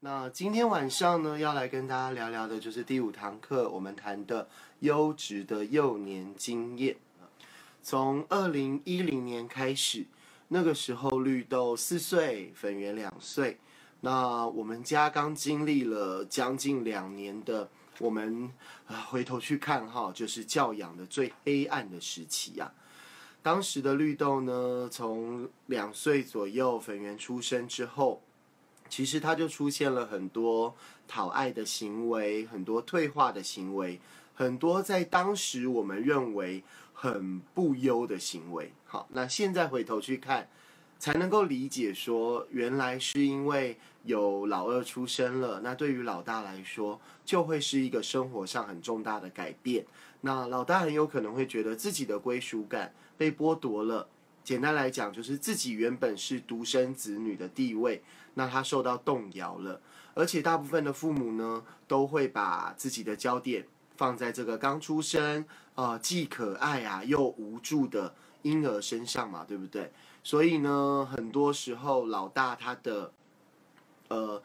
那今天晚上呢，要来跟大家聊聊的就是第五堂课，我们谈的优质的幼年经验。从二零一零年开始，那个时候绿豆四岁，粉圆两岁。那我们家刚经历了将近两年的，我们啊回头去看哈，就是教养的最黑暗的时期呀。当时的绿豆呢，从两岁左右，粉圆出生之后。其实他就出现了很多讨爱的行为，很多退化的行为，很多在当时我们认为很不优的行为。好，那现在回头去看，才能够理解说，原来是因为有老二出生了，那对于老大来说，就会是一个生活上很重大的改变。那老大很有可能会觉得自己的归属感被剥夺了。简单来讲，就是自己原本是独生子女的地位，那他受到动摇了。而且大部分的父母呢，都会把自己的焦点放在这个刚出生、呃既可爱啊又无助的婴儿身上嘛，对不对？所以呢，很多时候老大他的，呃。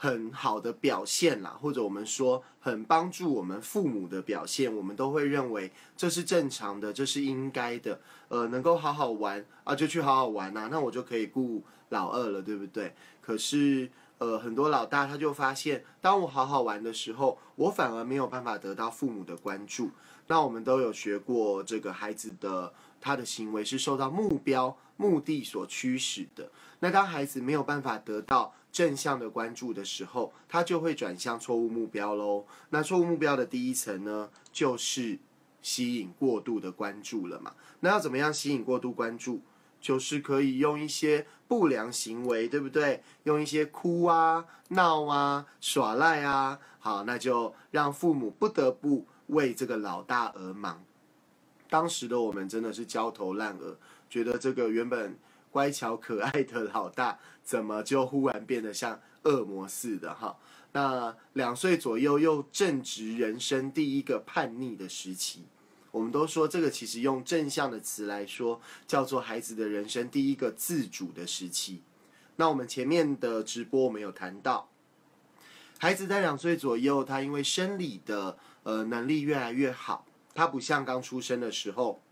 很好的表现啦，或者我们说很帮助我们父母的表现，我们都会认为这是正常的，这是应该的。呃，能够好好玩啊，就去好好玩呐，那我就可以顾老二了，对不对？可是，呃，很多老大他就发现，当我好好玩的时候，我反而没有办法得到父母的关注。那我们都有学过，这个孩子的他的行为是受到目标、目的所驱使的。那当孩子没有办法得到，正向的关注的时候，他就会转向错误目标喽。那错误目标的第一层呢，就是吸引过度的关注了嘛。那要怎么样吸引过度关注？就是可以用一些不良行为，对不对？用一些哭啊、闹啊、耍赖啊，好，那就让父母不得不为这个老大而忙。当时的我们真的是焦头烂额，觉得这个原本。乖巧可爱的老大，怎么就忽然变得像恶魔似的哈？那两岁左右又正值人生第一个叛逆的时期，我们都说这个其实用正向的词来说，叫做孩子的人生第一个自主的时期。那我们前面的直播我们有谈到，孩子在两岁左右，他因为生理的呃能力越来越好，他不像刚出生的时候。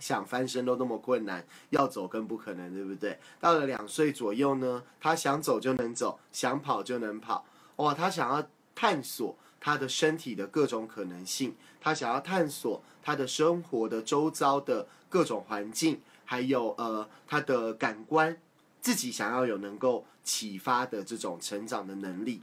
想翻身都那么困难，要走更不可能，对不对？到了两岁左右呢，他想走就能走，想跑就能跑。哇，他想要探索他的身体的各种可能性，他想要探索他的生活的周遭的各种环境，还有呃他的感官，自己想要有能够启发的这种成长的能力。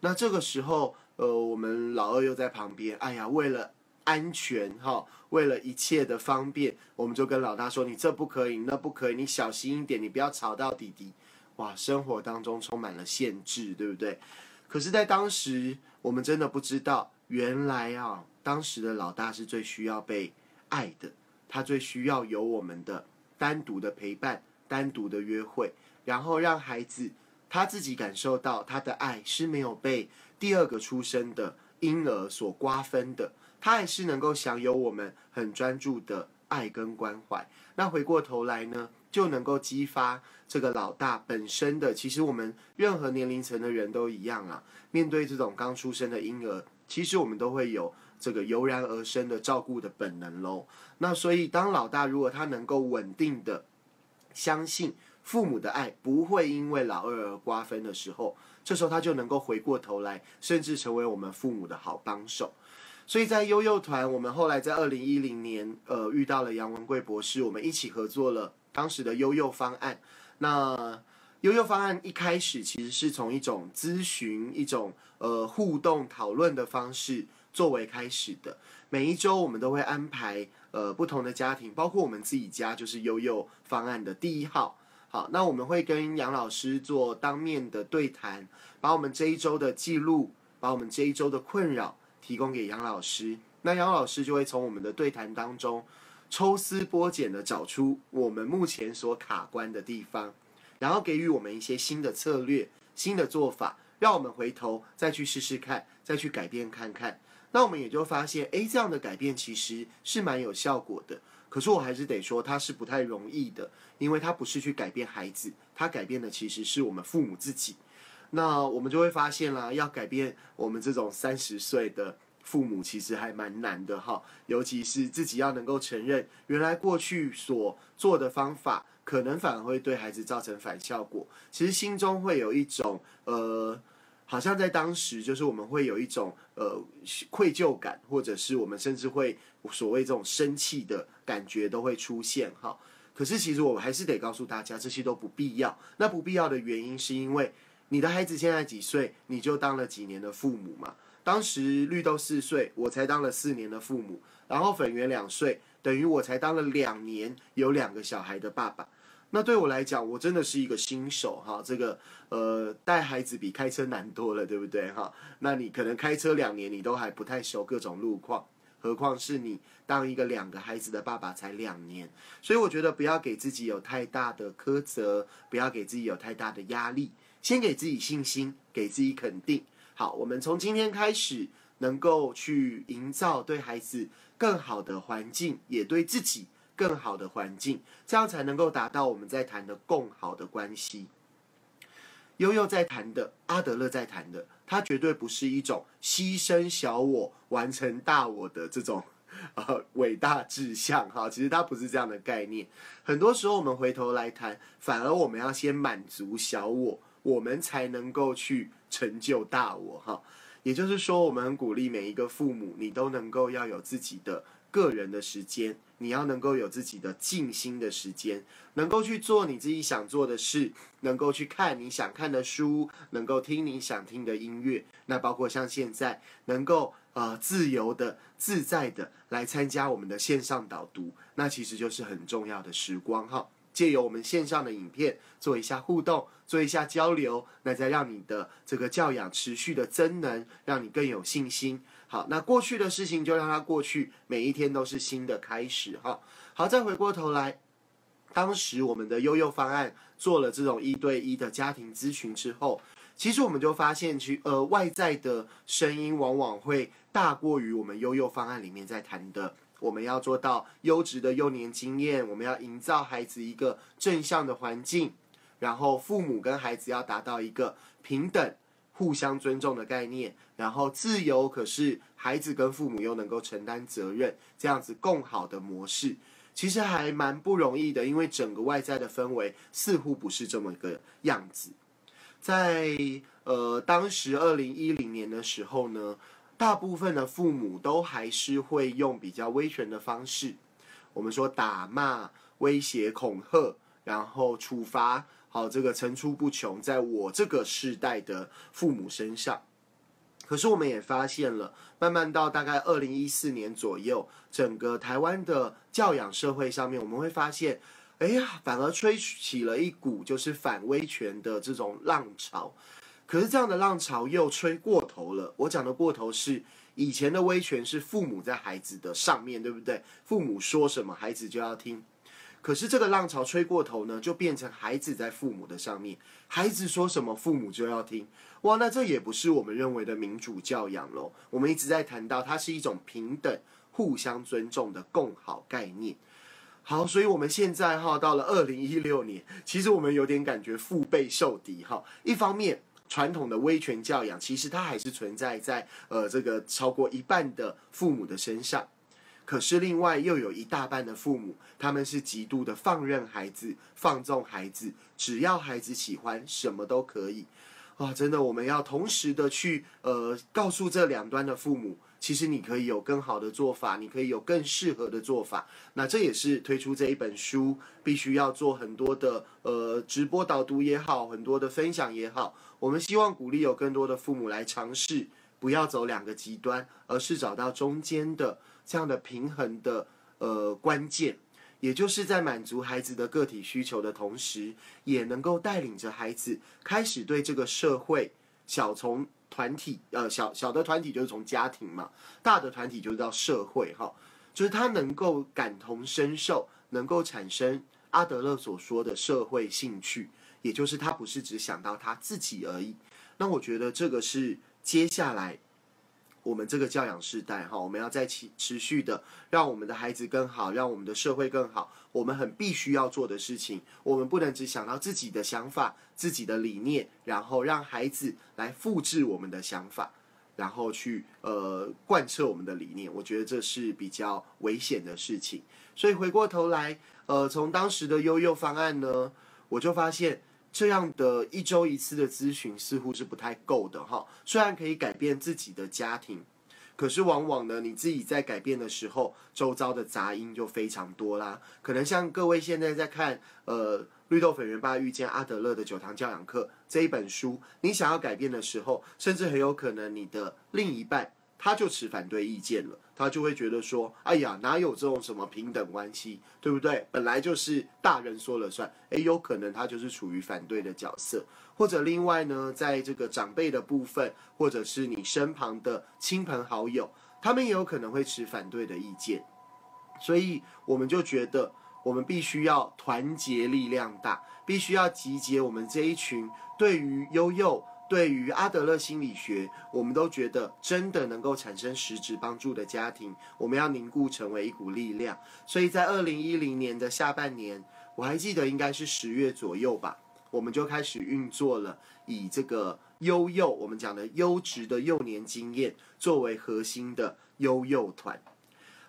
那这个时候，呃，我们老二又在旁边，哎呀，为了。安全哈，为了一切的方便，我们就跟老大说：“你这不可以，那不可以，你小心一点，你不要吵到弟弟。”哇，生活当中充满了限制，对不对？可是，在当时，我们真的不知道，原来啊，当时的老大是最需要被爱的，他最需要有我们的单独的陪伴、单独的约会，然后让孩子他自己感受到他的爱是没有被第二个出生的婴儿所瓜分的。他还是能够享有我们很专注的爱跟关怀。那回过头来呢，就能够激发这个老大本身的。其实我们任何年龄层的人都一样啊，面对这种刚出生的婴儿，其实我们都会有这个油然而生的照顾的本能喽。那所以，当老大如果他能够稳定的相信父母的爱不会因为老二而瓜分的时候，这时候他就能够回过头来，甚至成为我们父母的好帮手。所以在悠悠团，我们后来在二零一零年，呃，遇到了杨文贵博士，我们一起合作了当时的悠悠方案。那悠悠方案一开始其实是从一种咨询、一种呃互动讨论的方式作为开始的。每一周我们都会安排呃不同的家庭，包括我们自己家，就是悠悠方案的第一号。好，那我们会跟杨老师做当面的对谈，把我们这一周的记录，把我们这一周的困扰。提供给杨老师，那杨老师就会从我们的对谈当中抽丝剥茧的找出我们目前所卡关的地方，然后给予我们一些新的策略、新的做法，让我们回头再去试试看，再去改变看看。那我们也就发现，诶，这样的改变其实是蛮有效果的。可是我还是得说，它是不太容易的，因为它不是去改变孩子，它改变的其实是我们父母自己。那我们就会发现啦，要改变我们这种三十岁的父母，其实还蛮难的哈。尤其是自己要能够承认，原来过去所做的方法，可能反而会对孩子造成反效果。其实心中会有一种呃，好像在当时，就是我们会有一种呃愧疚感，或者是我们甚至会所谓这种生气的感觉都会出现哈。可是其实我还是得告诉大家，这些都不必要。那不必要的原因是因为。你的孩子现在几岁，你就当了几年的父母嘛？当时绿豆四岁，我才当了四年的父母，然后粉圆两岁，等于我才当了两年有两个小孩的爸爸。那对我来讲，我真的是一个新手哈。这个呃，带孩子比开车难多了，对不对哈？那你可能开车两年，你都还不太熟各种路况，何况是你当一个两个孩子的爸爸才两年。所以我觉得不要给自己有太大的苛责，不要给自己有太大的压力。先给自己信心，给自己肯定。好，我们从今天开始，能够去营造对孩子更好的环境，也对自己更好的环境，这样才能够达到我们在谈的共好的关系。悠悠在谈的，阿德勒在谈的，他绝对不是一种牺牲小我完成大我的这种 呃伟大志向哈。其实他不是这样的概念。很多时候我们回头来谈，反而我们要先满足小我。我们才能够去成就大我哈，也就是说，我们很鼓励每一个父母，你都能够要有自己的个人的时间，你要能够有自己的静心的时间，能够去做你自己想做的事，能够去看你想看的书，能够听你想听的音乐，那包括像现在能够呃自由的、自在的来参加我们的线上导读，那其实就是很重要的时光哈。借由我们线上的影片做一下互动，做一下交流，那再让你的这个教养持续的增能，让你更有信心。好，那过去的事情就让它过去，每一天都是新的开始。哈，好，再回过头来，当时我们的悠悠方案做了这种一对一的家庭咨询之后，其实我们就发现，去呃外在的声音往往会大过于我们悠悠方案里面在谈的。我们要做到优质的幼年经验，我们要营造孩子一个正向的环境，然后父母跟孩子要达到一个平等、互相尊重的概念，然后自由，可是孩子跟父母又能够承担责任，这样子共好的模式，其实还蛮不容易的，因为整个外在的氛围似乎不是这么个样子。在呃当时二零一零年的时候呢。大部分的父母都还是会用比较威权的方式，我们说打骂、威胁、恐吓，然后处罚，好，这个层出不穷，在我这个世代的父母身上。可是我们也发现了，慢慢到大概二零一四年左右，整个台湾的教养社会上面，我们会发现，哎呀，反而吹起了一股就是反威权的这种浪潮。可是这样的浪潮又吹过头了。我讲的过头是以前的威权是父母在孩子的上面对不对？父母说什么孩子就要听。可是这个浪潮吹过头呢，就变成孩子在父母的上面，孩子说什么父母就要听。哇，那这也不是我们认为的民主教养咯。我们一直在谈到它是一种平等、互相尊重的共好概念。好，所以我们现在哈到了二零一六年，其实我们有点感觉腹背受敌哈。一方面。传统的威权教养，其实它还是存在在呃这个超过一半的父母的身上。可是另外又有一大半的父母，他们是极度的放任孩子、放纵孩子，只要孩子喜欢，什么都可以。哇，真的，我们要同时的去呃告诉这两端的父母。其实你可以有更好的做法，你可以有更适合的做法。那这也是推出这一本书必须要做很多的呃直播导读也好，很多的分享也好。我们希望鼓励有更多的父母来尝试，不要走两个极端，而是找到中间的这样的平衡的呃关键，也就是在满足孩子的个体需求的同时，也能够带领着孩子开始对这个社会小从。团体呃小小的团体就是从家庭嘛，大的团体就是到社会哈，就是他能够感同身受，能够产生阿德勒所说的社会兴趣，也就是他不是只想到他自己而已。那我觉得这个是接下来我们这个教养世代哈，我们要在持持续的让我们的孩子更好，让我们的社会更好。我们很必须要做的事情，我们不能只想到自己的想法、自己的理念，然后让孩子来复制我们的想法，然后去呃贯彻我们的理念。我觉得这是比较危险的事情。所以回过头来，呃，从当时的悠悠方案呢，我就发现。这样的一周一次的咨询似乎是不太够的哈，虽然可以改变自己的家庭，可是往往呢，你自己在改变的时候，周遭的杂音就非常多啦。可能像各位现在在看呃《绿豆粉圆爸遇见阿德勒的九堂教养课》这一本书，你想要改变的时候，甚至很有可能你的另一半。他就持反对意见了，他就会觉得说：“哎呀，哪有这种什么平等关系，对不对？本来就是大人说了算。”诶，有可能他就是处于反对的角色，或者另外呢，在这个长辈的部分，或者是你身旁的亲朋好友，他们也有可能会持反对的意见。所以我们就觉得，我们必须要团结力量大，必须要集结我们这一群对于悠悠。对于阿德勒心理学，我们都觉得真的能够产生实质帮助的家庭，我们要凝固成为一股力量。所以在二零一零年的下半年，我还记得应该是十月左右吧，我们就开始运作了，以这个优幼，我们讲的优质的幼年经验作为核心的优幼团。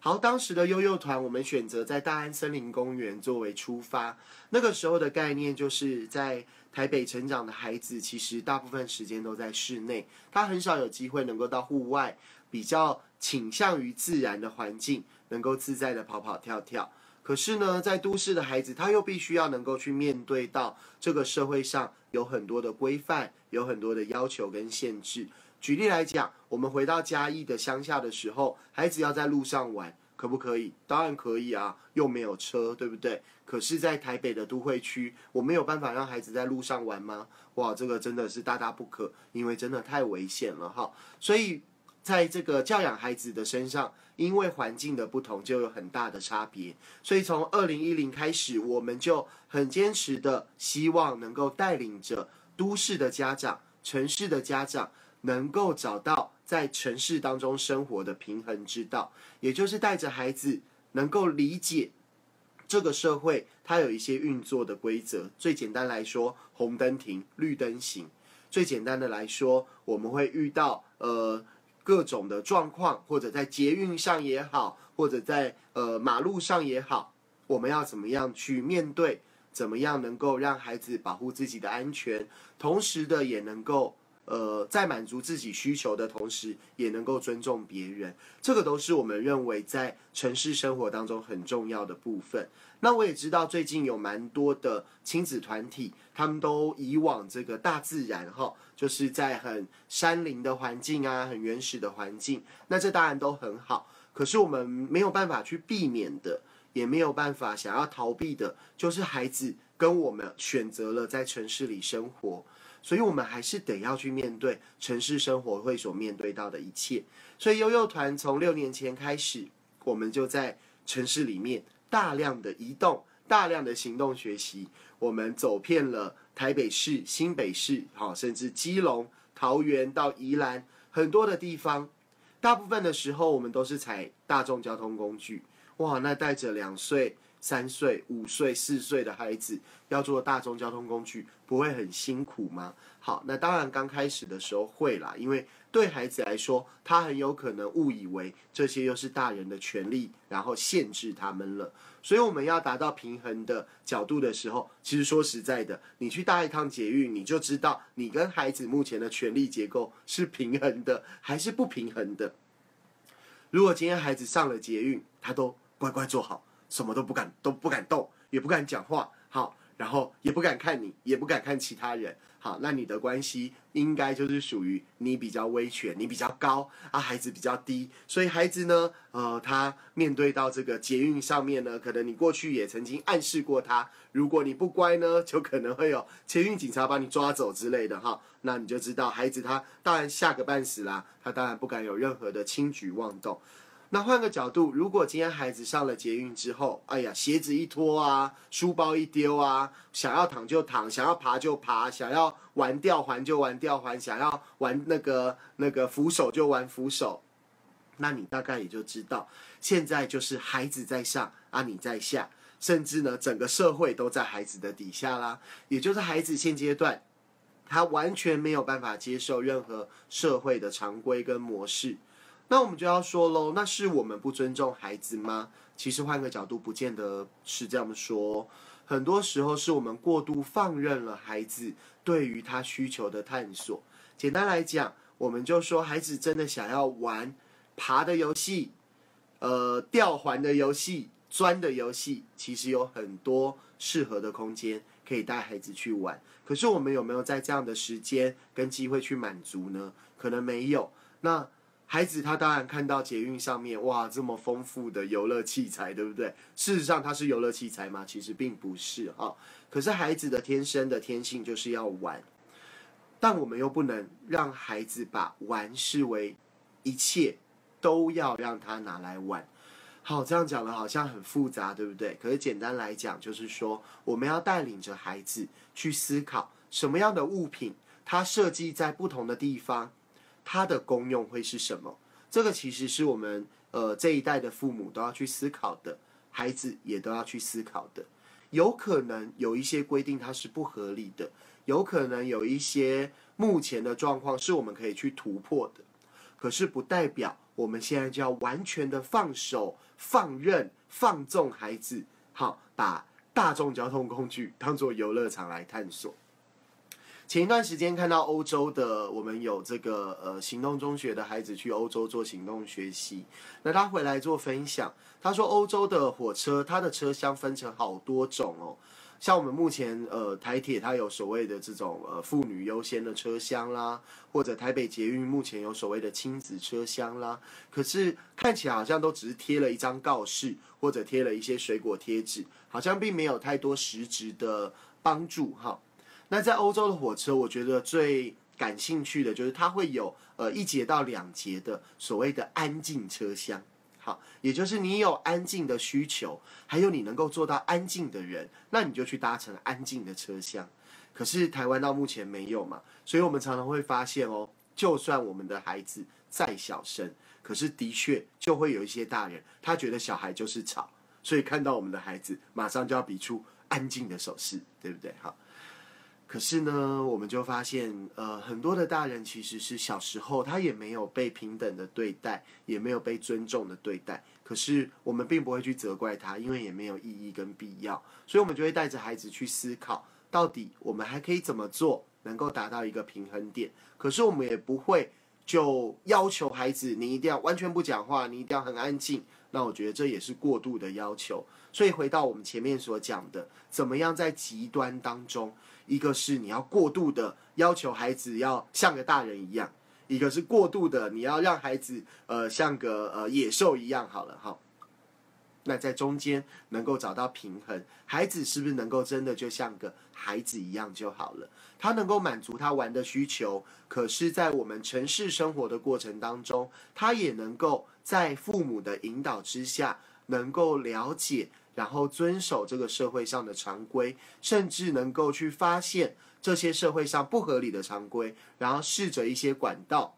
好，当时的悠悠团，我们选择在大安森林公园作为出发。那个时候的概念就是在台北成长的孩子，其实大部分时间都在室内，他很少有机会能够到户外，比较倾向于自然的环境，能够自在的跑跑跳跳。可是呢，在都市的孩子，他又必须要能够去面对到这个社会上有很多的规范，有很多的要求跟限制。举例来讲，我们回到嘉义的乡下的时候，孩子要在路上玩，可不可以？当然可以啊，又没有车，对不对？可是，在台北的都会区，我没有办法让孩子在路上玩吗？哇，这个真的是大大不可，因为真的太危险了哈。所以，在这个教养孩子的身上，因为环境的不同，就有很大的差别。所以，从二零一零开始，我们就很坚持的希望能够带领着都市的家长、城市的家长。能够找到在城市当中生活的平衡之道，也就是带着孩子能够理解这个社会，它有一些运作的规则。最简单来说，红灯停，绿灯行。最简单的来说，我们会遇到呃各种的状况，或者在捷运上也好，或者在呃马路上也好，我们要怎么样去面对？怎么样能够让孩子保护自己的安全，同时的也能够。呃，在满足自己需求的同时，也能够尊重别人，这个都是我们认为在城市生活当中很重要的部分。那我也知道最近有蛮多的亲子团体，他们都以往这个大自然哈，就是在很山林的环境啊，很原始的环境，那这当然都很好。可是我们没有办法去避免的，也没有办法想要逃避的，就是孩子跟我们选择了在城市里生活。所以，我们还是得要去面对城市生活会所面对到的一切。所以，悠悠团从六年前开始，我们就在城市里面大量的移动、大量的行动学习。我们走遍了台北市、新北市，好，甚至基隆、桃园到宜兰很多的地方。大部分的时候，我们都是踩大众交通工具。哇，那带着两岁。三岁、五岁、四岁的孩子要坐大众交通工具，不会很辛苦吗？好，那当然刚开始的时候会啦，因为对孩子来说，他很有可能误以为这些又是大人的权利，然后限制他们了。所以我们要达到平衡的角度的时候，其实说实在的，你去搭一趟捷运，你就知道你跟孩子目前的权利结构是平衡的还是不平衡的。如果今天孩子上了捷运，他都乖乖坐好。什么都不敢，都不敢动，也不敢讲话，好，然后也不敢看你，也不敢看其他人，好，那你的关系应该就是属于你比较威权，你比较高啊，孩子比较低，所以孩子呢，呃，他面对到这个捷运上面呢，可能你过去也曾经暗示过他，如果你不乖呢，就可能会有捷运警察把你抓走之类的，哈，那你就知道孩子他当然吓个半死啦，他当然不敢有任何的轻举妄动。那换个角度，如果今天孩子上了捷运之后，哎呀，鞋子一脱啊，书包一丢啊，想要躺就躺，想要爬就爬，想要玩吊环就玩吊环，想要玩那个那个扶手就玩扶手，那你大概也就知道，现在就是孩子在上啊，你在下，甚至呢，整个社会都在孩子的底下啦。也就是孩子现阶段，他完全没有办法接受任何社会的常规跟模式。那我们就要说喽，那是我们不尊重孩子吗？其实换个角度，不见得是这样说。很多时候是我们过度放任了孩子对于他需求的探索。简单来讲，我们就说孩子真的想要玩爬的游戏，呃，吊环的游戏、钻的游戏，其实有很多适合的空间可以带孩子去玩。可是我们有没有在这样的时间跟机会去满足呢？可能没有。那孩子他当然看到捷运上面哇这么丰富的游乐器材，对不对？事实上它是游乐器材吗？其实并不是啊。可是孩子的天生的天性就是要玩，但我们又不能让孩子把玩视为一切，都要让他拿来玩。好，这样讲的好像很复杂，对不对？可是简单来讲，就是说我们要带领着孩子去思考什么样的物品，它设计在不同的地方。它的功用会是什么？这个其实是我们呃这一代的父母都要去思考的，孩子也都要去思考的。有可能有一些规定它是不合理的，有可能有一些目前的状况是我们可以去突破的。可是不代表我们现在就要完全的放手、放任、放纵孩子，好把大众交通工具当做游乐场来探索。前一段时间看到欧洲的，我们有这个呃行动中学的孩子去欧洲做行动学习，那他回来做分享，他说欧洲的火车它的车厢分成好多种哦，像我们目前呃台铁它有所谓的这种呃妇女优先的车厢啦，或者台北捷运目前有所谓的亲子车厢啦，可是看起来好像都只是贴了一张告示，或者贴了一些水果贴纸，好像并没有太多实质的帮助哈。那在欧洲的火车，我觉得最感兴趣的就是它会有呃一节到两节的所谓的安静车厢，好，也就是你有安静的需求，还有你能够做到安静的人，那你就去搭乘安静的车厢。可是台湾到目前没有嘛，所以我们常常会发现哦，就算我们的孩子再小声，可是的确就会有一些大人，他觉得小孩就是吵，所以看到我们的孩子，马上就要比出安静的手势，对不对？好。可是呢，我们就发现，呃，很多的大人其实是小时候他也没有被平等的对待，也没有被尊重的对待。可是我们并不会去责怪他，因为也没有意义跟必要。所以，我们就会带着孩子去思考，到底我们还可以怎么做，能够达到一个平衡点。可是，我们也不会就要求孩子，你一定要完全不讲话，你一定要很安静。那我觉得这也是过度的要求。所以，回到我们前面所讲的，怎么样在极端当中。一个是你要过度的要求孩子要像个大人一样，一个是过度的你要让孩子呃像个呃野兽一样好了哈。那在中间能够找到平衡，孩子是不是能够真的就像个孩子一样就好了？他能够满足他玩的需求，可是，在我们城市生活的过程当中，他也能够在父母的引导之下，能够了解。然后遵守这个社会上的常规，甚至能够去发现这些社会上不合理的常规，然后试着一些管道，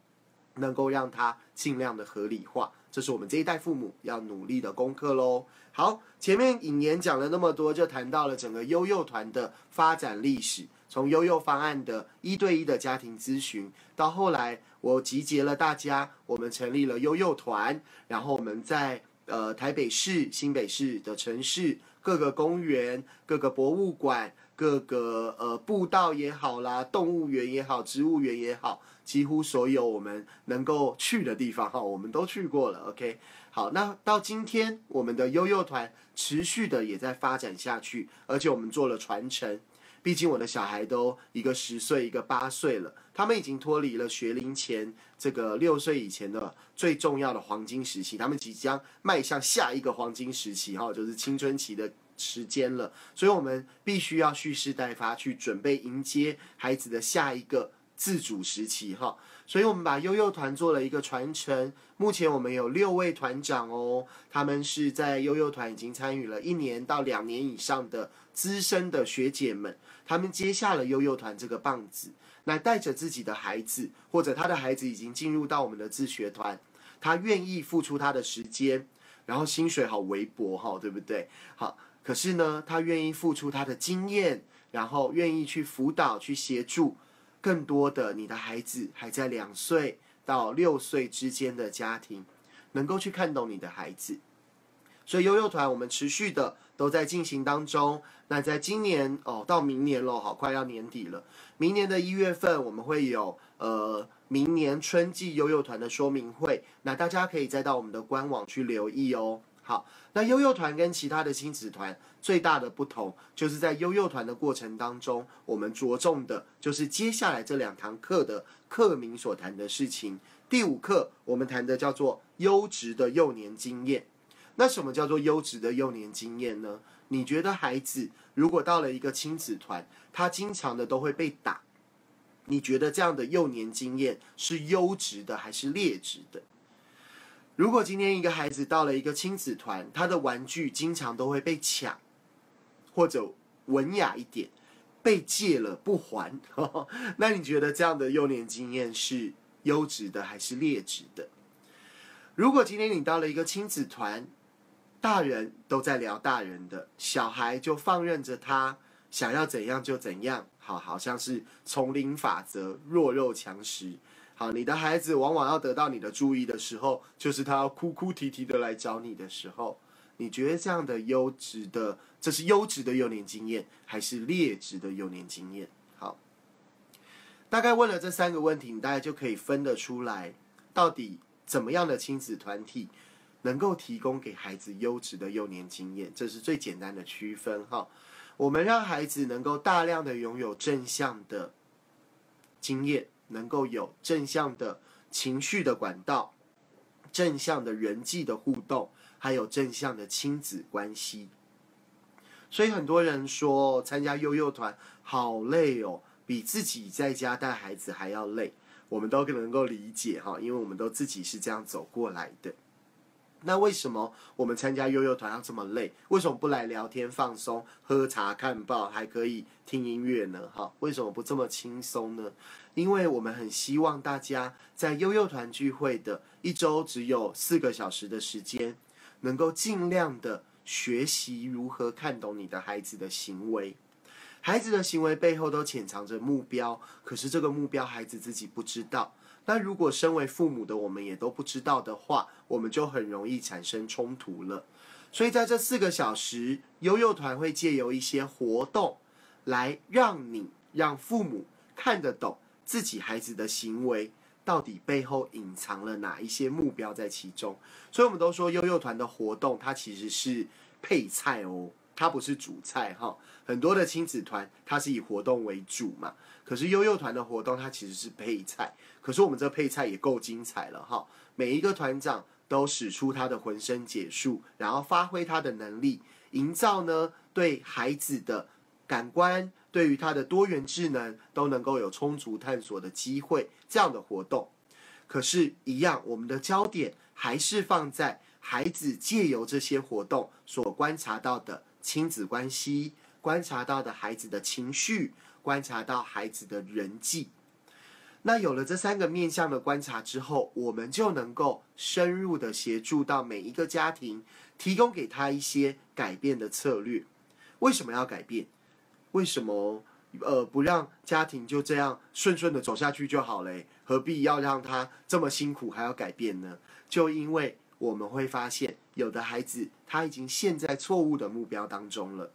能够让它尽量的合理化。这是我们这一代父母要努力的功课喽。好，前面引言讲了那么多，就谈到了整个悠悠团的发展历史，从悠悠方案的一对一的家庭咨询，到后来我集结了大家，我们成立了悠悠团，然后我们在。呃，台北市、新北市的城市，各个公园、各个博物馆、各个呃步道也好啦，动物园也好，植物园也好，几乎所有我们能够去的地方哈，我们都去过了。OK，好，那到今天，我们的悠悠团持续的也在发展下去，而且我们做了传承。毕竟我的小孩都一个十岁，一个八岁了，他们已经脱离了学龄前这个六岁以前的最重要的黄金时期，他们即将迈向下一个黄金时期，哈，就是青春期的时间了。所以，我们必须要蓄势待发，去准备迎接孩子的下一个自主时期，哈。所以我们把悠悠团做了一个传承。目前我们有六位团长哦，他们是在悠悠团已经参与了一年到两年以上的资深的学姐们，他们接下了悠悠团这个棒子，那带着自己的孩子，或者他的孩子已经进入到我们的自学团，他愿意付出他的时间，然后薪水好微薄哈，对不对？好，可是呢，他愿意付出他的经验，然后愿意去辅导、去协助更多的你的孩子还在两岁。到六岁之间的家庭，能够去看懂你的孩子，所以悠悠团我们持续的都在进行当中。那在今年哦，到明年喽，好快要年底了。明年的一月份，我们会有呃明年春季悠悠团的说明会，那大家可以再到我们的官网去留意哦。好，那悠悠团跟其他的亲子团最大的不同，就是在悠幼团的过程当中，我们着重的就是接下来这两堂课的课名所谈的事情。第五课我们谈的叫做优质的幼年经验。那什么叫做优质的幼年经验呢？你觉得孩子如果到了一个亲子团，他经常的都会被打，你觉得这样的幼年经验是优质的还是劣质的？如果今天一个孩子到了一个亲子团，他的玩具经常都会被抢，或者文雅一点，被借了不还，那你觉得这样的幼年经验是优质的还是劣质的？如果今天你到了一个亲子团，大人都在聊大人的，小孩就放任着他想要怎样就怎样，好，好像是丛林法则，弱肉强食。好，你的孩子往往要得到你的注意的时候，就是他要哭哭啼啼的来找你的时候。你觉得这样的优质的，这是优质的幼年经验，还是劣质的幼年经验？好，大概问了这三个问题，你大概就可以分得出来，到底怎么样的亲子团体能够提供给孩子优质的幼年经验？这是最简单的区分哈。我们让孩子能够大量的拥有正向的经验。能够有正向的情绪的管道，正向的人际的互动，还有正向的亲子关系。所以很多人说参加幼幼团好累哦，比自己在家带孩子还要累。我们都能够理解哈，因为我们都自己是这样走过来的。那为什么我们参加悠悠团要这么累？为什么不来聊天放松、喝茶看报，还可以听音乐呢？哈，为什么不这么轻松呢？因为我们很希望大家在悠悠团聚会的一周只有四个小时的时间，能够尽量的学习如何看懂你的孩子的行为。孩子的行为背后都潜藏着目标，可是这个目标孩子自己不知道。那如果身为父母的我们也都不知道的话，我们就很容易产生冲突了。所以在这四个小时，悠悠团会借由一些活动，来让你让父母看得懂自己孩子的行为到底背后隐藏了哪一些目标在其中。所以我们都说悠悠团的活动，它其实是配菜哦，它不是主菜哈。很多的亲子团，它是以活动为主嘛。可是悠悠团的活动，它其实是配菜。可是我们这配菜也够精彩了哈！每一个团长都使出他的浑身解数，然后发挥他的能力，营造呢对孩子的感官，对于他的多元智能都能够有充足探索的机会。这样的活动，可是，一样，我们的焦点还是放在孩子借由这些活动所观察到的亲子关系，观察到的孩子的情绪，观察到孩子的人际。那有了这三个面向的观察之后，我们就能够深入的协助到每一个家庭，提供给他一些改变的策略。为什么要改变？为什么呃不让家庭就这样顺顺的走下去就好嘞？何必要让他这么辛苦还要改变呢？就因为我们会发现，有的孩子他已经陷在错误的目标当中了。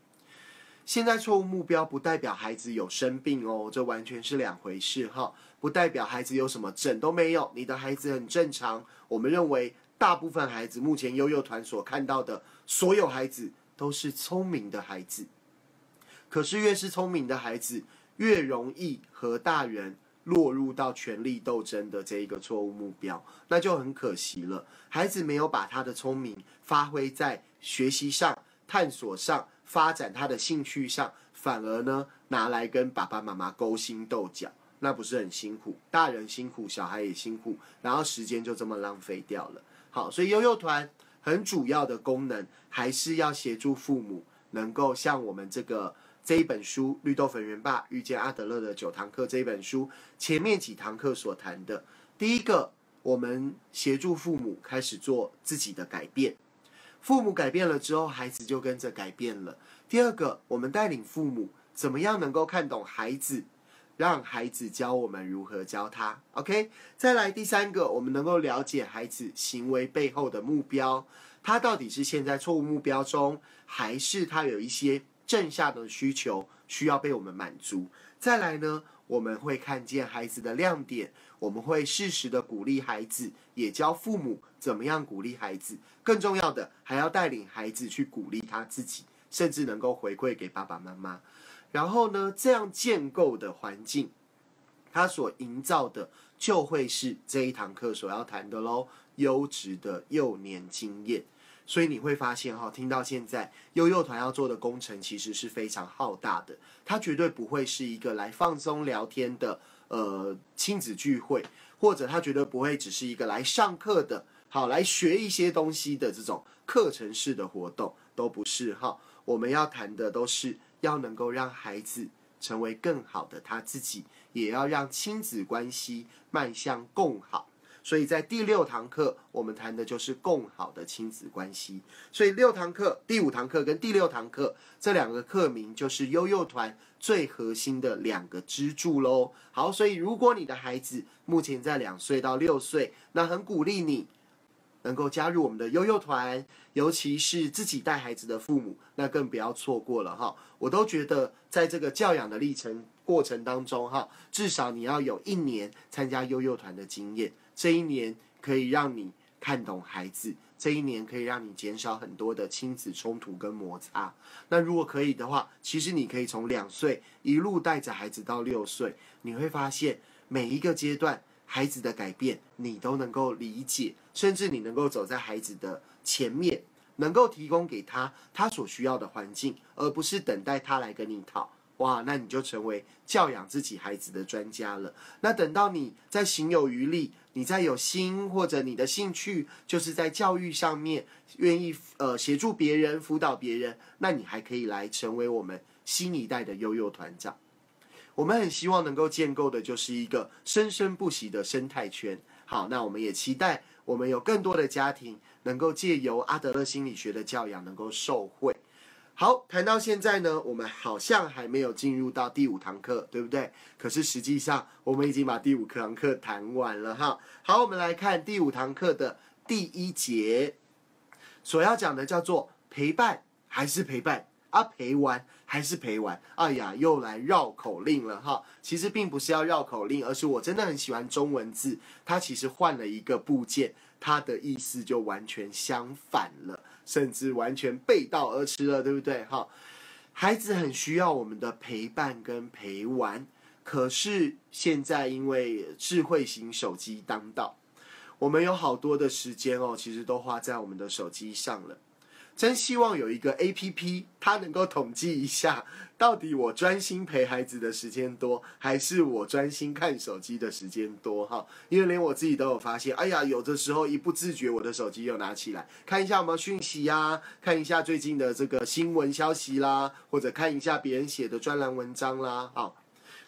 现在错误目标不代表孩子有生病哦，这完全是两回事哈。不代表孩子有什么症都没有，你的孩子很正常。我们认为大部分孩子目前悠悠团所看到的所有孩子都是聪明的孩子。可是越是聪明的孩子，越容易和大人落入到权力斗争的这一个错误目标，那就很可惜了。孩子没有把他的聪明发挥在学习上、探索上、发展他的兴趣上，反而呢拿来跟爸爸妈妈勾心斗角。那不是很辛苦？大人辛苦，小孩也辛苦，然后时间就这么浪费掉了。好，所以悠悠团很主要的功能还是要协助父母能够像我们这个这一本书《绿豆粉圆爸遇见阿德勒的九堂课》这一本书前面几堂课所谈的，第一个，我们协助父母开始做自己的改变，父母改变了之后，孩子就跟着改变了。第二个，我们带领父母怎么样能够看懂孩子。让孩子教我们如何教他，OK。再来第三个，我们能够了解孩子行为背后的目标，他到底是陷在错误目标中，还是他有一些正向的需求需要被我们满足？再来呢，我们会看见孩子的亮点，我们会适时的鼓励孩子，也教父母怎么样鼓励孩子。更重要的，还要带领孩子去鼓励他自己，甚至能够回馈给爸爸妈妈。然后呢，这样建构的环境，它所营造的就会是这一堂课所要谈的喽，优质的幼年经验。所以你会发现哈，听到现在幼幼团要做的工程其实是非常浩大的，它绝对不会是一个来放松聊天的呃亲子聚会，或者它绝对不会只是一个来上课的，好来学一些东西的这种课程式的活动，都不是哈。我们要谈的都是。要能够让孩子成为更好的他自己，也要让亲子关系迈向更好。所以在第六堂课，我们谈的就是共好的亲子关系。所以六堂课，第五堂课跟第六堂课这两个课名就是悠悠团最核心的两个支柱喽。好，所以如果你的孩子目前在两岁到六岁，那很鼓励你。能够加入我们的悠悠团，尤其是自己带孩子的父母，那更不要错过了哈。我都觉得，在这个教养的历程过程当中哈，至少你要有一年参加悠悠团的经验，这一年可以让你看懂孩子，这一年可以让你减少很多的亲子冲突跟摩擦。那如果可以的话，其实你可以从两岁一路带着孩子到六岁，你会发现每一个阶段。孩子的改变，你都能够理解，甚至你能够走在孩子的前面，能够提供给他他所需要的环境，而不是等待他来跟你讨。哇，那你就成为教养自己孩子的专家了。那等到你在行有余力，你在有心或者你的兴趣就是在教育上面愿意呃协助别人辅导别人，那你还可以来成为我们新一代的悠悠团长。我们很希望能够建构的就是一个生生不息的生态圈。好，那我们也期待我们有更多的家庭能够借由阿德勒心理学的教养能够受惠。好，谈到现在呢，我们好像还没有进入到第五堂课，对不对？可是实际上我们已经把第五堂课谈完了哈。好，我们来看第五堂课的第一节，所要讲的叫做陪伴还是陪伴啊？陪玩。还是陪玩，哎呀，又来绕口令了哈。其实并不是要绕口令，而是我真的很喜欢中文字，它其实换了一个部件，它的意思就完全相反了，甚至完全背道而驰了，对不对？哈，孩子很需要我们的陪伴跟陪玩，可是现在因为智慧型手机当道，我们有好多的时间哦，其实都花在我们的手机上了。真希望有一个 A P P，它能够统计一下，到底我专心陪孩子的时间多，还是我专心看手机的时间多？哈，因为连我自己都有发现，哎呀，有的时候一不自觉，我的手机又拿起来看一下有没有讯息呀，看一下最近的这个新闻消息啦，或者看一下别人写的专栏文章啦，啊。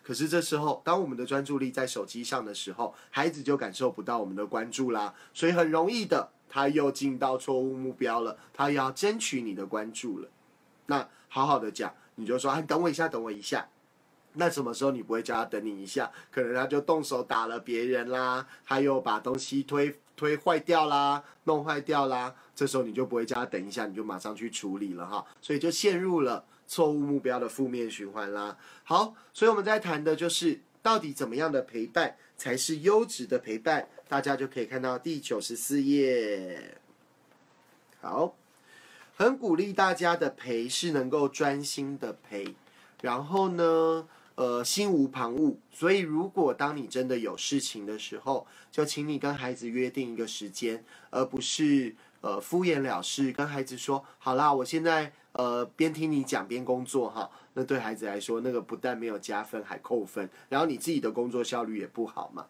可是这时候，当我们的专注力在手机上的时候，孩子就感受不到我们的关注啦，所以很容易的。他又进到错误目标了，他要争取你的关注了。那好好的讲，你就说：“哎，等我一下，等我一下。”那什么时候你不会叫他等你一下？可能他就动手打了别人啦，他又把东西推推坏掉啦，弄坏掉啦。这时候你就不会叫他等一下，你就马上去处理了哈。所以就陷入了错误目标的负面循环啦。好，所以我们在谈的就是到底怎么样的陪伴才是优质的陪伴。大家就可以看到第九十四页。好，很鼓励大家的陪是能够专心的陪，然后呢，呃，心无旁骛。所以，如果当你真的有事情的时候，就请你跟孩子约定一个时间，而不是呃敷衍了事，跟孩子说好啦，我现在呃边听你讲边工作哈。那对孩子来说，那个不但没有加分，还扣分，然后你自己的工作效率也不好嘛。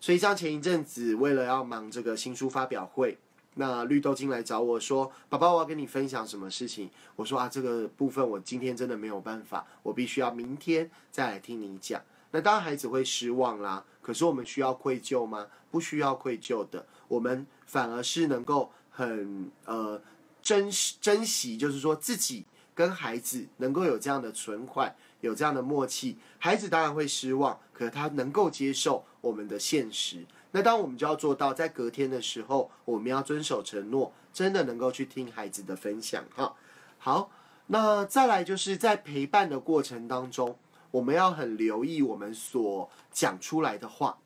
所以像前一阵子，为了要忙这个新书发表会，那绿豆精来找我说：“宝宝，我要跟你分享什么事情？”我说：“啊，这个部分我今天真的没有办法，我必须要明天再来听你讲。”那当然孩子会失望啦。可是我们需要愧疚吗？不需要愧疚的，我们反而是能够很呃珍惜珍惜，就是说自己。跟孩子能够有这样的存款，有这样的默契，孩子当然会失望，可他能够接受我们的现实。那当我们就要做到，在隔天的时候，我们要遵守承诺，真的能够去听孩子的分享。哈，好，那再来就是在陪伴的过程当中，我们要很留意我们所讲出来的话，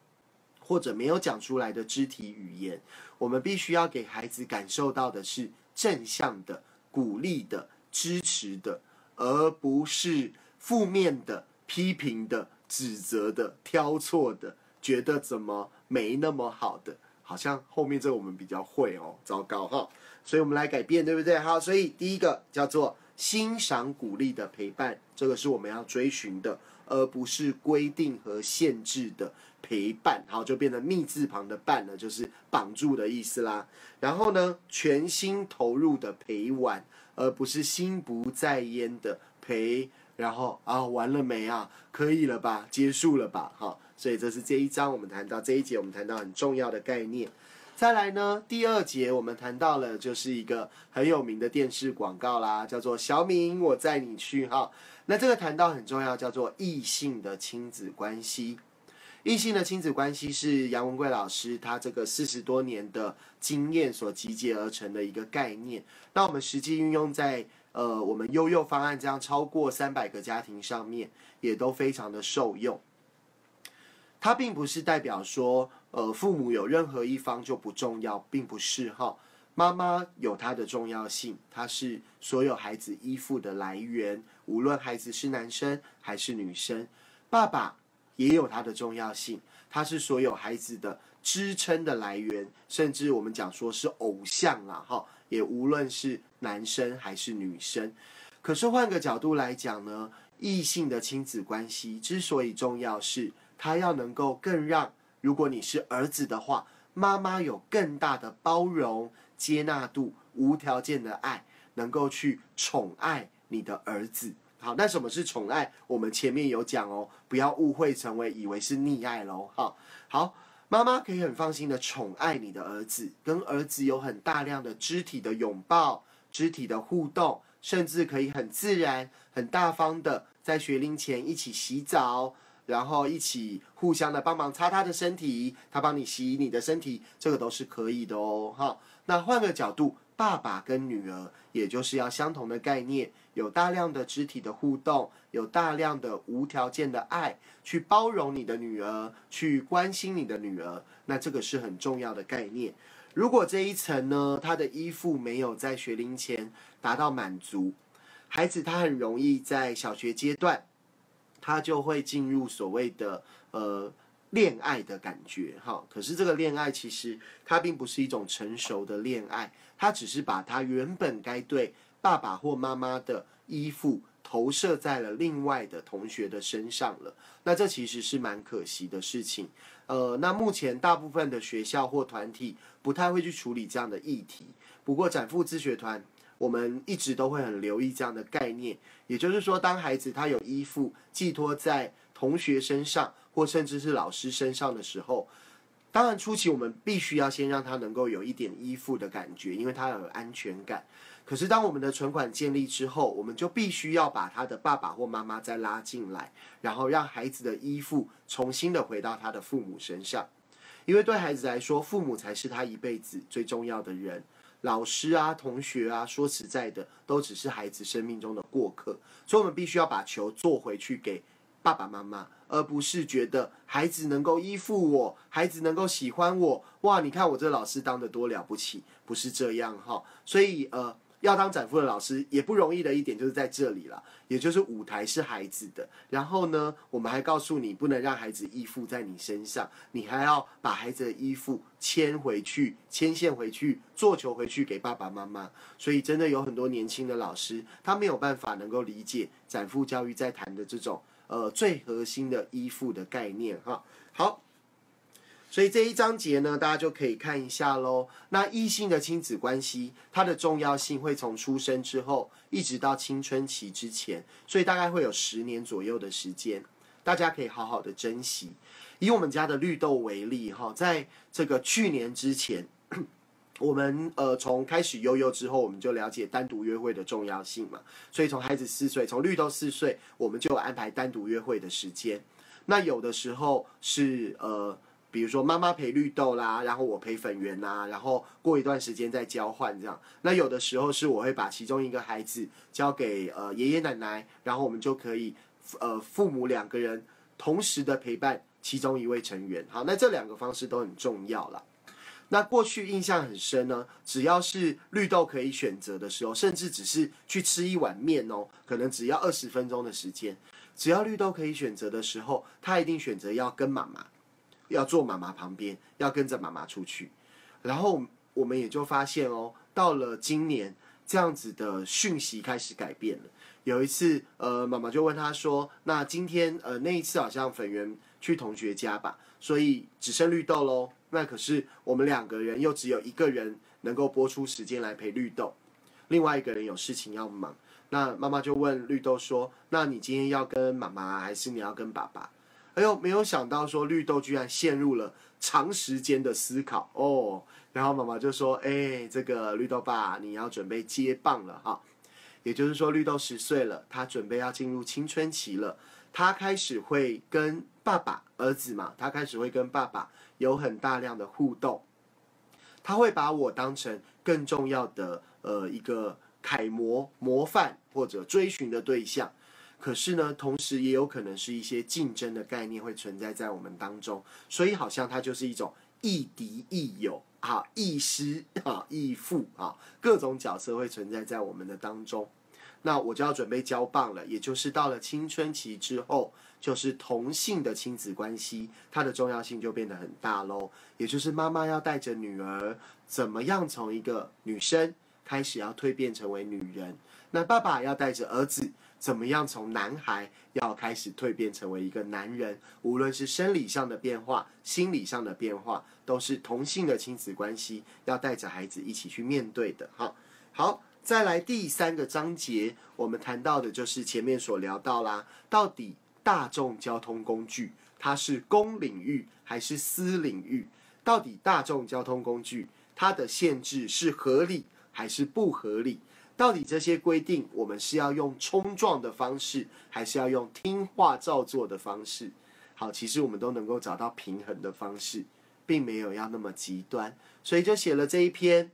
或者没有讲出来的肢体语言，我们必须要给孩子感受到的是正向的、鼓励的。支持的，而不是负面的、批评的、指责的、挑错的，觉得怎么没那么好的，好像后面这个我们比较会哦，糟糕哈，所以我们来改变，对不对？好，所以第一个叫做欣赏、鼓励的陪伴，这个是我们要追寻的，而不是规定和限制的陪伴。好，就变成密字旁的伴呢，就是绑住的意思啦。然后呢，全心投入的陪玩。而不是心不在焉的陪，然后啊完了没啊？可以了吧？结束了吧？哈，所以这是这一章我们谈到这一节，我们谈到很重要的概念。再来呢，第二节我们谈到了就是一个很有名的电视广告啦，叫做“小敏我载你去”哈。那这个谈到很重要，叫做异性的亲子关系。异性的亲子关系是杨文贵老师他这个四十多年的经验所集结而成的一个概念。那我们实际运用在呃我们悠悠方案这样超过三百个家庭上面，也都非常的受用。它并不是代表说呃父母有任何一方就不重要，并不是哈。妈妈有她的重要性，她是所有孩子依附的来源，无论孩子是男生还是女生，爸爸。也有它的重要性，它是所有孩子的支撑的来源，甚至我们讲说是偶像啦，哈，也无论是男生还是女生。可是换个角度来讲呢，异性的亲子关系之所以重要，是它要能够更让，如果你是儿子的话，妈妈有更大的包容、接纳度、无条件的爱，能够去宠爱你的儿子。好，那什么是宠爱？我们前面有讲哦，不要误会成为以为是溺爱喽。哈，好，妈妈可以很放心的宠爱你的儿子，跟儿子有很大量的肢体的拥抱、肢体的互动，甚至可以很自然、很大方的在学龄前一起洗澡，然后一起互相的帮忙擦他的身体，他帮你洗你的身体，这个都是可以的哦。哈，那换个角度。爸爸跟女儿，也就是要相同的概念，有大量的肢体的互动，有大量的无条件的爱，去包容你的女儿，去关心你的女儿，那这个是很重要的概念。如果这一层呢，他的依附没有在学龄前达到满足，孩子他很容易在小学阶段，他就会进入所谓的呃。恋爱的感觉，哈，可是这个恋爱其实它并不是一种成熟的恋爱，它只是把它原本该对爸爸或妈妈的依附投射在了另外的同学的身上了。那这其实是蛮可惜的事情。呃，那目前大部分的学校或团体不太会去处理这样的议题。不过展富自学团，我们一直都会很留意这样的概念，也就是说，当孩子他有依附寄托在同学身上。或甚至是老师身上的时候，当然初期我们必须要先让他能够有一点依附的感觉，因为他有安全感。可是当我们的存款建立之后，我们就必须要把他的爸爸或妈妈再拉进来，然后让孩子的依附重新的回到他的父母身上。因为对孩子来说，父母才是他一辈子最重要的人。老师啊、同学啊，说实在的，都只是孩子生命中的过客。所以，我们必须要把球做回去给。爸爸妈妈，而不是觉得孩子能够依附我，孩子能够喜欢我，哇！你看我这老师当的多了不起，不是这样哈。所以呃，要当展父的老师也不容易的一点就是在这里了，也就是舞台是孩子的，然后呢，我们还告诉你不能让孩子依附在你身上，你还要把孩子的衣服牵回去、牵线回去、做球回去给爸爸妈妈。所以真的有很多年轻的老师，他没有办法能够理解展父教育在谈的这种呃最核心的依附的概念哈。好。所以这一章节呢，大家就可以看一下喽。那异性的亲子关系，它的重要性会从出生之后一直到青春期之前，所以大概会有十年左右的时间，大家可以好好的珍惜。以我们家的绿豆为例，哈，在这个去年之前，我们呃从开始悠悠之后，我们就了解单独约会的重要性嘛。所以从孩子四岁，从绿豆四岁，我们就安排单独约会的时间。那有的时候是呃。比如说妈妈陪绿豆啦，然后我陪粉圆呐，然后过一段时间再交换这样。那有的时候是我会把其中一个孩子交给呃爷爷奶奶，然后我们就可以呃父母两个人同时的陪伴其中一位成员。好，那这两个方式都很重要了。那过去印象很深呢，只要是绿豆可以选择的时候，甚至只是去吃一碗面哦，可能只要二十分钟的时间，只要绿豆可以选择的时候，他一定选择要跟妈妈。要坐妈妈旁边，要跟着妈妈出去，然后我们也就发现哦，到了今年这样子的讯息开始改变了。有一次，呃，妈妈就问他说：“那今天，呃，那一次好像粉圆去同学家吧，所以只剩绿豆喽。那可是我们两个人又只有一个人能够播出时间来陪绿豆，另外一个人有事情要忙。那妈妈就问绿豆说：那你今天要跟妈妈，还是你要跟爸爸？”哎呦，没有想到说绿豆居然陷入了长时间的思考哦。然后妈妈就说：“哎，这个绿豆爸，你要准备接棒了哈。也就是说，绿豆十岁了，他准备要进入青春期了。他开始会跟爸爸儿子嘛，他开始会跟爸爸有很大量的互动。他会把我当成更重要的呃一个楷模、模范或者追寻的对象。”可是呢，同时也有可能是一些竞争的概念会存在在我们当中，所以好像它就是一种亦敌亦友啊，亦师啊，亦父啊，各种角色会存在在我们的当中。那我就要准备交棒了，也就是到了青春期之后，就是同性的亲子关系，它的重要性就变得很大喽。也就是妈妈要带着女儿，怎么样从一个女生开始要蜕变成为女人，那爸爸要带着儿子。怎么样从男孩要开始蜕变成为一个男人？无论是生理上的变化、心理上的变化，都是同性的亲子关系要带着孩子一起去面对的。哈，好，再来第三个章节，我们谈到的就是前面所聊到啦，到底大众交通工具它是公领域还是私领域？到底大众交通工具它的限制是合理还是不合理？到底这些规定，我们是要用冲撞的方式，还是要用听话照做的方式？好，其实我们都能够找到平衡的方式，并没有要那么极端，所以就写了这一篇。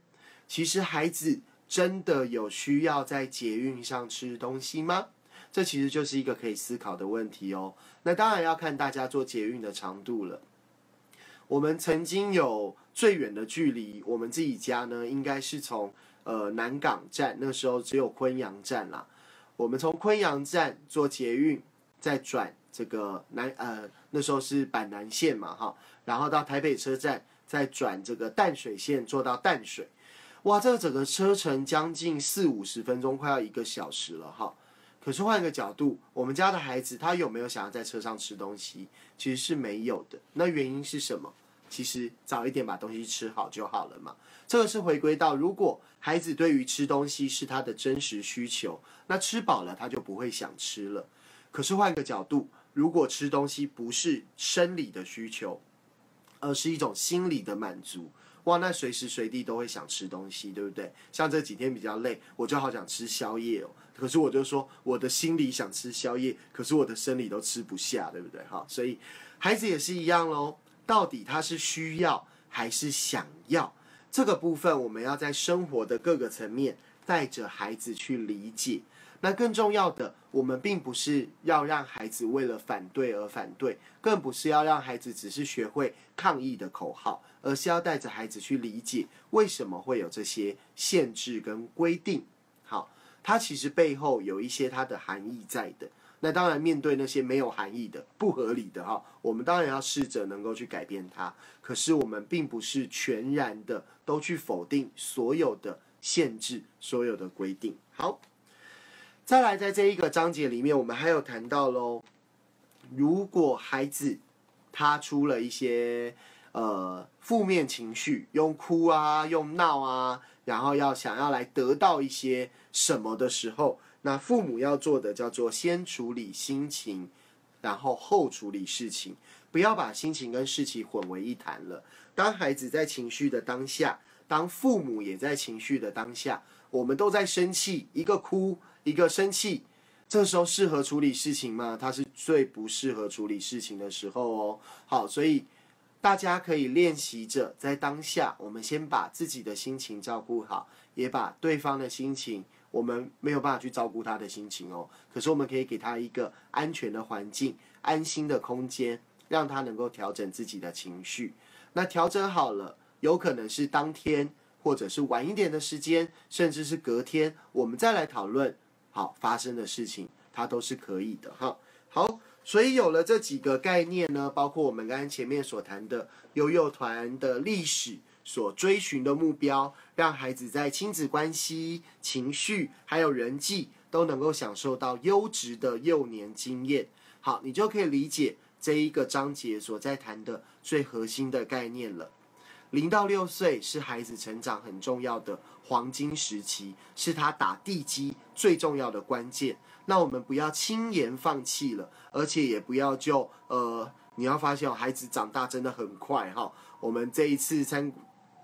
其实孩子真的有需要在捷运上吃东西吗？这其实就是一个可以思考的问题哦。那当然要看大家做捷运的长度了。我们曾经有最远的距离，我们自己家呢，应该是从。呃，南港站那时候只有昆阳站啦。我们从昆阳站坐捷运，再转这个南呃那时候是板南线嘛哈，然后到台北车站，再转这个淡水线坐到淡水。哇，这个整个车程将近四五十分钟，快要一个小时了哈。可是换个角度，我们家的孩子他有没有想要在车上吃东西？其实是没有的。那原因是什么？其实早一点把东西吃好就好了嘛。这个是回归到，如果孩子对于吃东西是他的真实需求，那吃饱了他就不会想吃了。可是换个角度，如果吃东西不是生理的需求，而是一种心理的满足，哇，那随时随地都会想吃东西，对不对？像这几天比较累，我就好想吃宵夜哦。可是我就说，我的心里想吃宵夜，可是我的生理都吃不下，对不对？哈，所以孩子也是一样喽。到底他是需要还是想要？这个部分我们要在生活的各个层面带着孩子去理解。那更重要的，我们并不是要让孩子为了反对而反对，更不是要让孩子只是学会抗议的口号，而是要带着孩子去理解为什么会有这些限制跟规定。好它其实背后有一些它的含义在的。那当然，面对那些没有含义的、不合理的哈，我们当然要试着能够去改变它。可是我们并不是全然的都去否定所有的限制、所有的规定。好，再来，在这一个章节里面，我们还有谈到喽，如果孩子他出了一些呃负面情绪，用哭啊、用闹啊，然后要想要来得到一些什么的时候。那父母要做的叫做先处理心情，然后后处理事情，不要把心情跟事情混为一谈了。当孩子在情绪的当下，当父母也在情绪的当下，我们都在生气，一个哭，一个生气，这时候适合处理事情吗？他是最不适合处理事情的时候哦。好，所以大家可以练习着在当下，我们先把自己的心情照顾好，也把对方的心情。我们没有办法去照顾他的心情哦，可是我们可以给他一个安全的环境、安心的空间，让他能够调整自己的情绪。那调整好了，有可能是当天，或者是晚一点的时间，甚至是隔天，我们再来讨论好发生的事情，它都是可以的哈。好，所以有了这几个概念呢，包括我们刚刚前面所谈的悠悠团的历史。所追寻的目标，让孩子在亲子关系、情绪还有人际都能够享受到优质的幼年经验。好，你就可以理解这一个章节所在谈的最核心的概念了。零到六岁是孩子成长很重要的黄金时期，是他打地基最重要的关键。那我们不要轻言放弃了，而且也不要就呃，你要发现孩子长大真的很快哈。我们这一次参。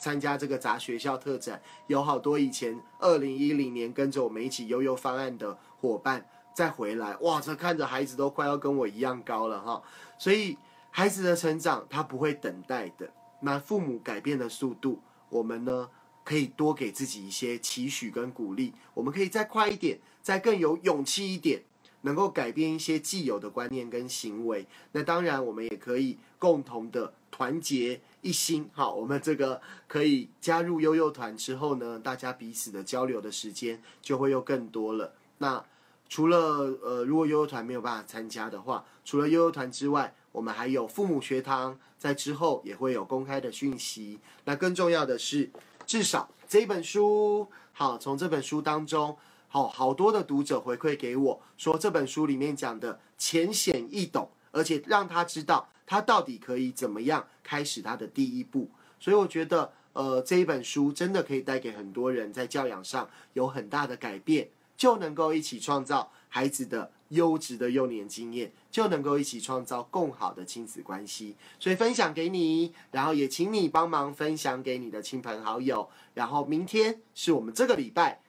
参加这个杂学校特展，有好多以前二零一零年跟着我们一起悠悠方案的伙伴再回来，哇，这看着孩子都快要跟我一样高了哈。所以孩子的成长他不会等待的，那父母改变的速度，我们呢可以多给自己一些期许跟鼓励，我们可以再快一点，再更有勇气一点，能够改变一些既有的观念跟行为。那当然，我们也可以共同的。团结一心，好，我们这个可以加入悠悠团之后呢，大家彼此的交流的时间就会又更多了。那除了呃，如果悠悠团没有办法参加的话，除了悠悠团之外，我们还有父母学堂，在之后也会有公开的讯息。那更重要的是，至少这本书，好，从这本书当中，好好多的读者回馈给我说，这本书里面讲的浅显易懂，而且让他知道。他到底可以怎么样开始他的第一步？所以我觉得，呃，这一本书真的可以带给很多人在教养上有很大的改变，就能够一起创造孩子的优质的幼年经验，就能够一起创造更好的亲子关系。所以分享给你，然后也请你帮忙分享给你的亲朋好友。然后明天是我们这个礼拜。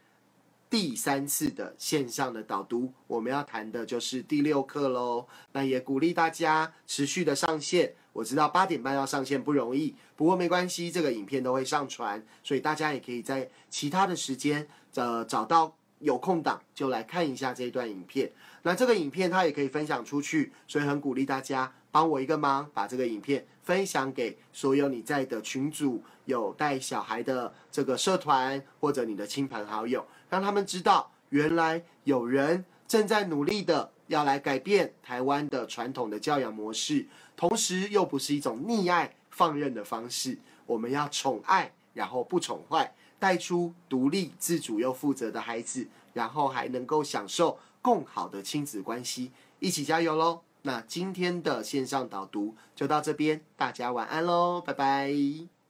第三次的线上的导读，我们要谈的就是第六课喽。那也鼓励大家持续的上线。我知道八点半要上线不容易，不过没关系，这个影片都会上传，所以大家也可以在其他的时间，呃，找到有空档就来看一下这一段影片。那这个影片它也可以分享出去，所以很鼓励大家帮我一个忙，把这个影片分享给所有你在的群组有带小孩的这个社团或者你的亲朋好友。让他们知道，原来有人正在努力的要来改变台湾的传统的教养模式，同时又不是一种溺爱放任的方式。我们要宠爱，然后不宠坏，带出独立自主又负责的孩子，然后还能够享受更好的亲子关系。一起加油喽！那今天的线上导读就到这边，大家晚安喽，拜拜。